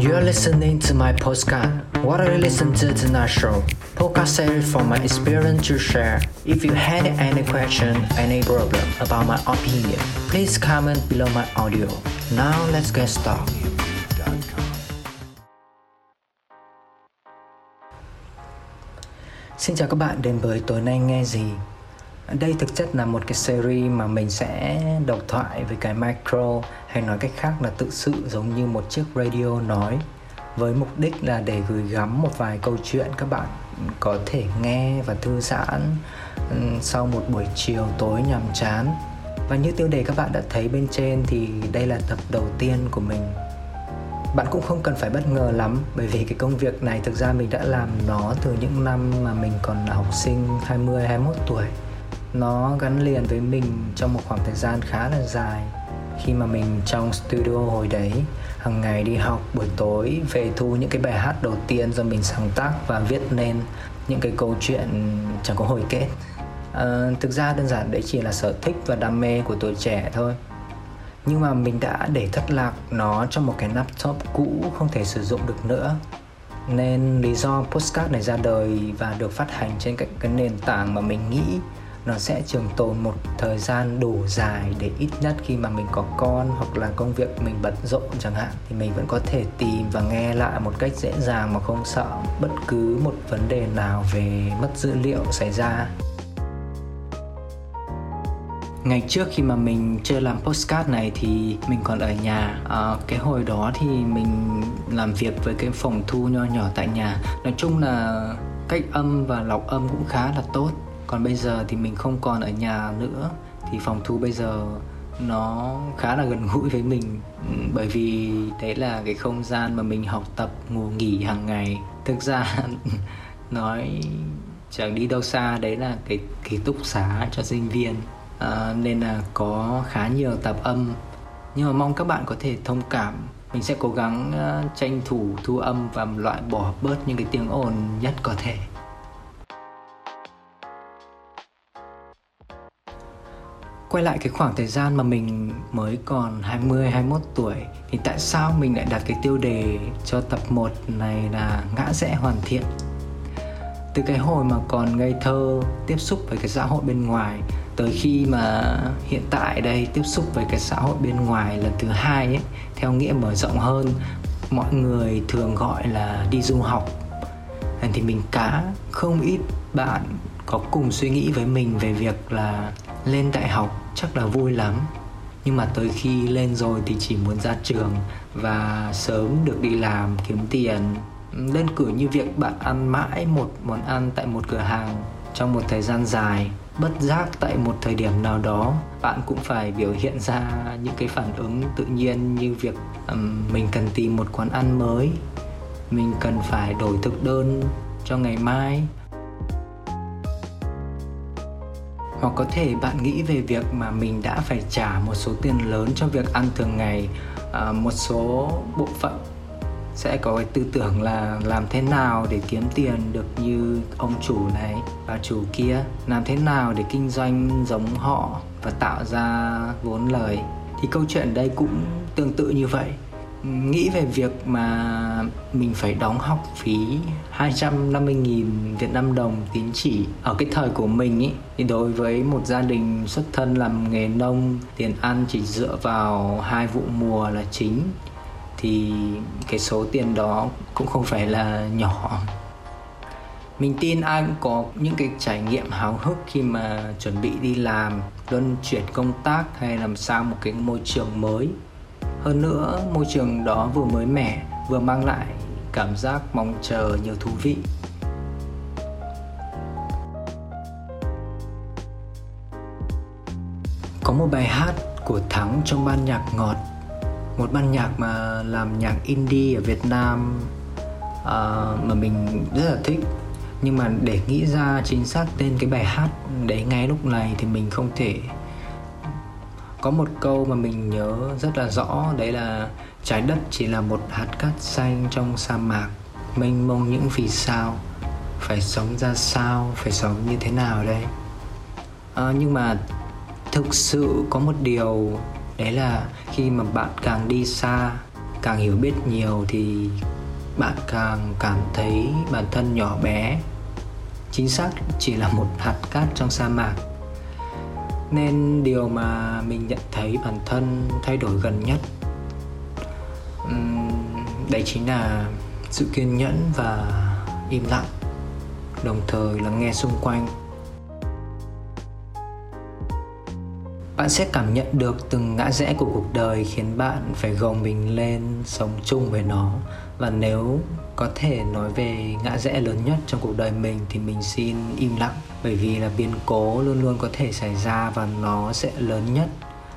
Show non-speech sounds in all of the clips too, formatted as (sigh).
You are listening to my postcard. What you listening to tonight show? Podcast series from my experience to share. If you had any question, any problem about my opinion, please comment below my audio. Now let's get started. Xin chào các bạn đến với tối nay nghe gì đây thực chất là một cái series mà mình sẽ độc thoại với cái micro hay nói cách khác là tự sự giống như một chiếc radio nói, với mục đích là để gửi gắm một vài câu chuyện các bạn có thể nghe và thư giãn ừ, sau một buổi chiều tối nhàm chán. Và như tiêu đề các bạn đã thấy bên trên thì đây là tập đầu tiên của mình. Bạn cũng không cần phải bất ngờ lắm, bởi vì cái công việc này thực ra mình đã làm nó từ những năm mà mình còn là học sinh 20 21 tuổi nó gắn liền với mình trong một khoảng thời gian khá là dài. Khi mà mình trong studio hồi đấy hàng ngày đi học buổi tối về thu những cái bài hát đầu tiên do mình sáng tác và viết nên những cái câu chuyện chẳng có hồi kết. À, thực ra đơn giản đấy chỉ là sở thích và đam mê của tuổi trẻ thôi. Nhưng mà mình đã để thất lạc nó trong một cái laptop cũ không thể sử dụng được nữa. Nên lý do postcard này ra đời và được phát hành trên cái, cái nền tảng mà mình nghĩ nó sẽ trường tồn một thời gian đủ dài để ít nhất khi mà mình có con hoặc là công việc mình bận rộn chẳng hạn thì mình vẫn có thể tìm và nghe lại một cách dễ dàng mà không sợ bất cứ một vấn đề nào về mất dữ liệu xảy ra. Ngày trước khi mà mình chưa làm postcard này thì mình còn ở nhà. À, cái hồi đó thì mình làm việc với cái phòng thu nho nhỏ tại nhà. Nói chung là cách âm và lọc âm cũng khá là tốt còn bây giờ thì mình không còn ở nhà nữa. Thì phòng thu bây giờ nó khá là gần gũi với mình. Ừ, bởi vì đấy là cái không gian mà mình học tập ngủ nghỉ hàng ngày. Thực ra (laughs) nói chẳng đi đâu xa đấy là cái ký túc xá cho sinh viên. À, nên là có khá nhiều tạp âm. Nhưng mà mong các bạn có thể thông cảm. Mình sẽ cố gắng uh, tranh thủ thu âm và loại bỏ bớt những cái tiếng ồn nhất có thể. Quay lại cái khoảng thời gian mà mình mới còn 20 21 tuổi, thì tại sao mình lại đặt cái tiêu đề cho tập 1 này là ngã rẽ hoàn thiện. Từ cái hồi mà còn ngây thơ, tiếp xúc với cái xã hội bên ngoài, tới khi mà hiện tại đây tiếp xúc với cái xã hội bên ngoài lần thứ hai ấy, theo nghĩa mở rộng hơn, mọi người thường gọi là đi du học thì mình cá không ít bạn có cùng suy nghĩ với mình về việc là lên đại học chắc là vui lắm nhưng mà tới khi lên rồi thì chỉ muốn ra trường và sớm được đi làm kiếm tiền. Đơn cử như việc bạn ăn mãi một món ăn tại một cửa hàng trong một thời gian dài. Bất giác tại một thời điểm nào đó bạn cũng phải biểu hiện ra những cái phản ứng tự nhiên như việc um, mình cần tìm một quán ăn mới. Mình cần phải đổi thực đơn cho ngày mai. Hoặc có thể bạn nghĩ về việc mà mình đã phải trả một số tiền lớn cho việc ăn thường ngày. À, một số bộ phận sẽ có cái tư tưởng là làm thế nào để kiếm tiền được như ông chủ này và chủ kia. Làm thế nào để kinh doanh giống họ và tạo ra vốn lời. Thì câu chuyện đây cũng tương tự như vậy nghĩ về việc mà mình phải đóng học phí 250.000 Việt Nam đồng tín chỉ ở cái thời của mình ý, thì đối với một gia đình xuất thân làm nghề nông, tiền ăn chỉ dựa vào hai vụ mùa là chính, thì cái số tiền đó cũng không phải là nhỏ. Mình tin ai cũng có những cái trải nghiệm háo hức khi mà chuẩn bị đi làm, luân chuyển công tác hay làm sao một cái môi trường mới hơn nữa môi trường đó vừa mới mẻ vừa mang lại cảm giác mong chờ nhiều thú vị. Có một bài hát của thắng trong ban nhạc ngọt một ban nhạc mà làm nhạc indie ở việt nam uh, mà mình rất là thích. Nhưng mà để nghĩ ra chính xác tên cái bài hát đấy ngay lúc này thì mình không thể có một câu mà mình nhớ rất là rõ đấy là trái đất chỉ là một hạt cát xanh trong sa mạc. Mênh mông những vì sao phải sống ra sao phải sống như thế nào đây? À, nhưng mà thực sự có một điều đấy là khi mà bạn càng đi xa càng hiểu biết nhiều thì bạn càng cảm thấy bản thân nhỏ bé. Chính xác chỉ là một hạt cát trong sa mạc nên điều mà mình nhận thấy bản thân thay đổi gần nhất đấy chính là sự kiên nhẫn và im lặng, đồng thời lắng nghe xung quanh. Bạn sẽ cảm nhận được từng ngã rẽ của cuộc đời khiến bạn phải gồng mình lên, sống chung với nó. Và nếu có thể nói về ngã rẽ lớn nhất trong cuộc đời mình thì mình xin im lặng, bởi vì là biến cố luôn luôn có thể xảy ra và nó sẽ lớn nhất,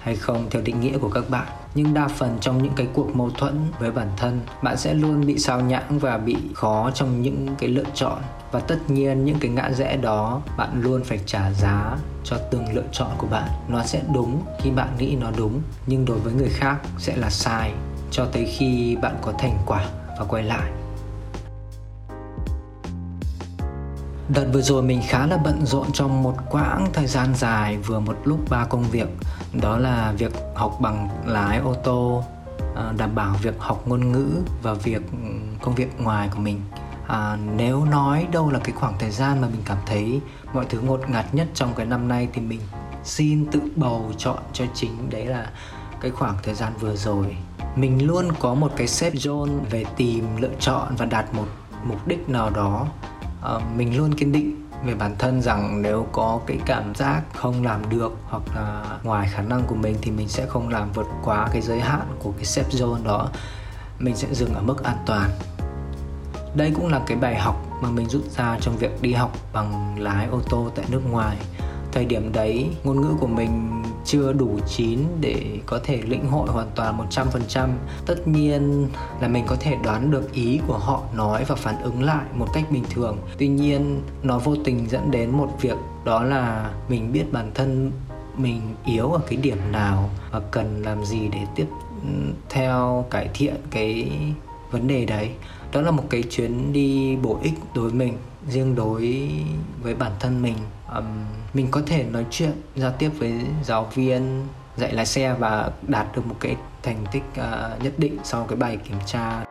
hay không theo định nghĩa của các bạn. Nhưng đa phần trong những cái cuộc mâu thuẫn với bản thân, bạn sẽ luôn bị sao nhãng và bị khó trong những cái lựa chọn và tất nhiên những cái ngã rẽ đó bạn luôn phải trả giá cho từng lựa chọn của bạn. Nó sẽ đúng khi bạn nghĩ nó đúng nhưng đối với người khác sẽ là sai cho tới khi bạn có thành quả và quay lại. Đợt vừa rồi mình khá là bận rộn trong một quãng thời gian dài vừa một lúc ba công việc. Đó là việc học bằng lái ô tô, ờ, đảm bảo việc học ngôn ngữ và việc ừ, công việc ngoài của mình à, Nếu nói đâu là cái khoảng thời gian mà mình cảm thấy mọi thứ ngột ngạt nhất trong cái năm nay Thì mình xin tự bầu chọn cho chính đấy là cái khoảng thời gian vừa rồi. Mình luôn có một cái safe zone về tìm lựa chọn và đạt một mục đích nào đó. À, mình luôn kiên định về bản thân rằng nếu có cái cảm giác không làm được hoặc là ngoài khả năng của mình thì mình sẽ không làm vượt quá cái giới hạn của cái safe zone đó. Mình sẽ dừng ở mức an toàn đây cũng là cái bài học mà mình rút ra trong việc đi học bằng lái ô tô tại nước ngoài thời điểm đấy, ngôn ngữ của mình chưa đủ chín để có thể lĩnh hội hoàn toàn 100%. Tất nhiên là mình có thể đoán được ý của họ nói và phản ứng lại một cách bình thường. Tuy nhiên, nó vô tình dẫn đến một việc, đó là mình biết bản thân mình yếu ở cái điểm nào và cần làm gì để tiếp ừ, theo cải thiện cái vấn đề đấy. Đó là một cái chuyến đi bổ ích đối với mình riêng đối với bản thân mình. Um, mình có thể nói chuyện giao tiếp với giáo viên dạy lái xe và đạt được một cái thành tích uh, nhất định sau cái bài kiểm tra.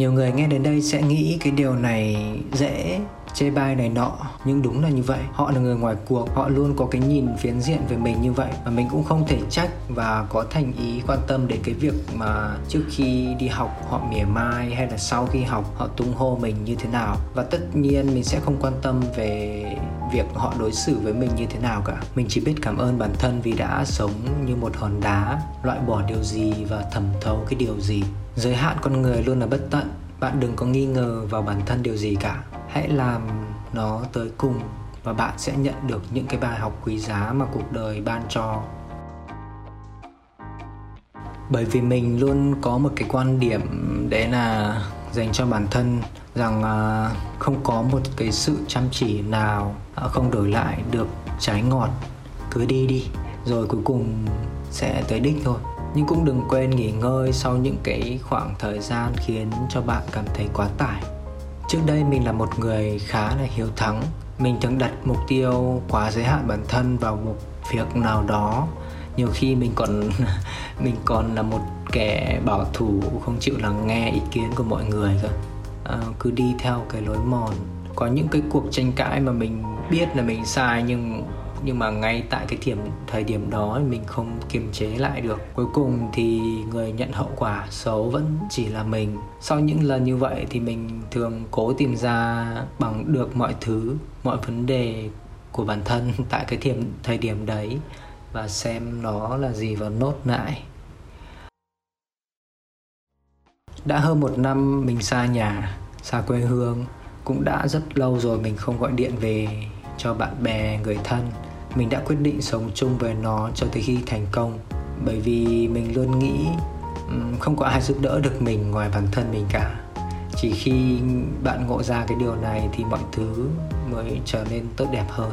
Nhiều người nghe đến đây sẽ nghĩ cái điều này dễ chê bai này nọ, nhưng đúng là như vậy. Họ là người ngoài cuộc, họ luôn có cái nhìn phiến diện về mình như vậy, và mình cũng không thể trách và có thành ý, quan tâm đến cái việc mà trước khi đi học họ mỉa mai hay là sau khi học họ tung hô mình như thế nào. Và tất nhiên mình sẽ không quan tâm về việc họ đối xử với mình như thế nào cả. Mình chỉ biết cảm ơn bản thân vì đã sống như một hòn đá, loại bỏ điều gì và thẩm thấu cái điều gì giới hạn con người luôn là bất tận. Bạn đừng có nghi ngờ vào bản thân điều gì cả. Hãy làm nó tới cùng và bạn sẽ nhận được những cái bài học quý giá mà cuộc đời ban cho. Bởi vì mình luôn có một cái quan điểm đấy là dành cho bản thân rằng à, không có một cái sự chăm chỉ nào à, không đổi lại được trái ngọt. Cứ đi đi, rồi cuối cùng sẽ tới đích thôi nhưng cũng đừng quên nghỉ ngơi sau những cái khoảng thời gian khiến cho bạn cảm thấy quá tải. Trước đây mình là một người khá là hiếu thắng. Mình thường đặt mục tiêu quá giới hạn bản thân vào một việc nào đó. Nhiều khi mình còn (laughs) mình còn là một kẻ bảo thủ không chịu lắng nghe ý kiến của mọi người cơ. À, cứ đi theo cái lối mòn. Có những cái cuộc tranh cãi mà mình biết là mình sai nhưng nhưng mà ngay tại cái điểm thời điểm đó mình không kiềm chế lại được. Cuối cùng thì người nhận hậu quả xấu vẫn chỉ là mình. Sau những lần như vậy thì mình thường cố tìm ra bằng được mọi thứ, mọi vấn đề của bản thân (laughs) tại cái điểm thời điểm đấy và xem nó là gì và nốt lại. Đã hơn một năm mình xa nhà, xa quê hương, cũng đã rất lâu rồi mình không gọi điện về cho bạn bè, người thân mình đã quyết định sống chung với nó cho tới khi thành công. Bởi vì mình luôn nghĩ không có ai giúp đỡ được mình ngoài bản thân mình cả. Chỉ khi bạn ngộ ra cái điều này thì mọi thứ mới trở nên tốt đẹp hơn.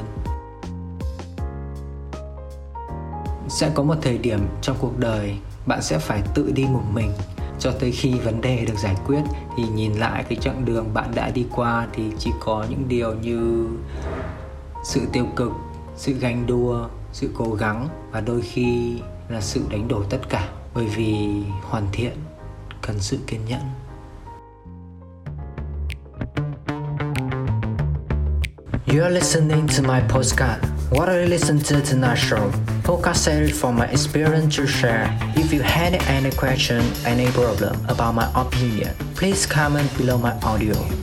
Sẽ có một thời điểm trong cuộc đời bạn sẽ phải tự đi một mình cho tới khi vấn đề được giải quyết. Thì nhìn lại cái chặng đường bạn đã đi qua thì chỉ có những điều như sự tiêu cực sự ganh đua sự cố gắng và đôi khi là sự đánh đổi tất cả bởi vì hoàn thiện cần sự kiên nhẫn You are listening to my postcard. What are you listening to tonight show? Podcast series from my experience to share. If you had any question, any problem about my opinion, please comment below my audio.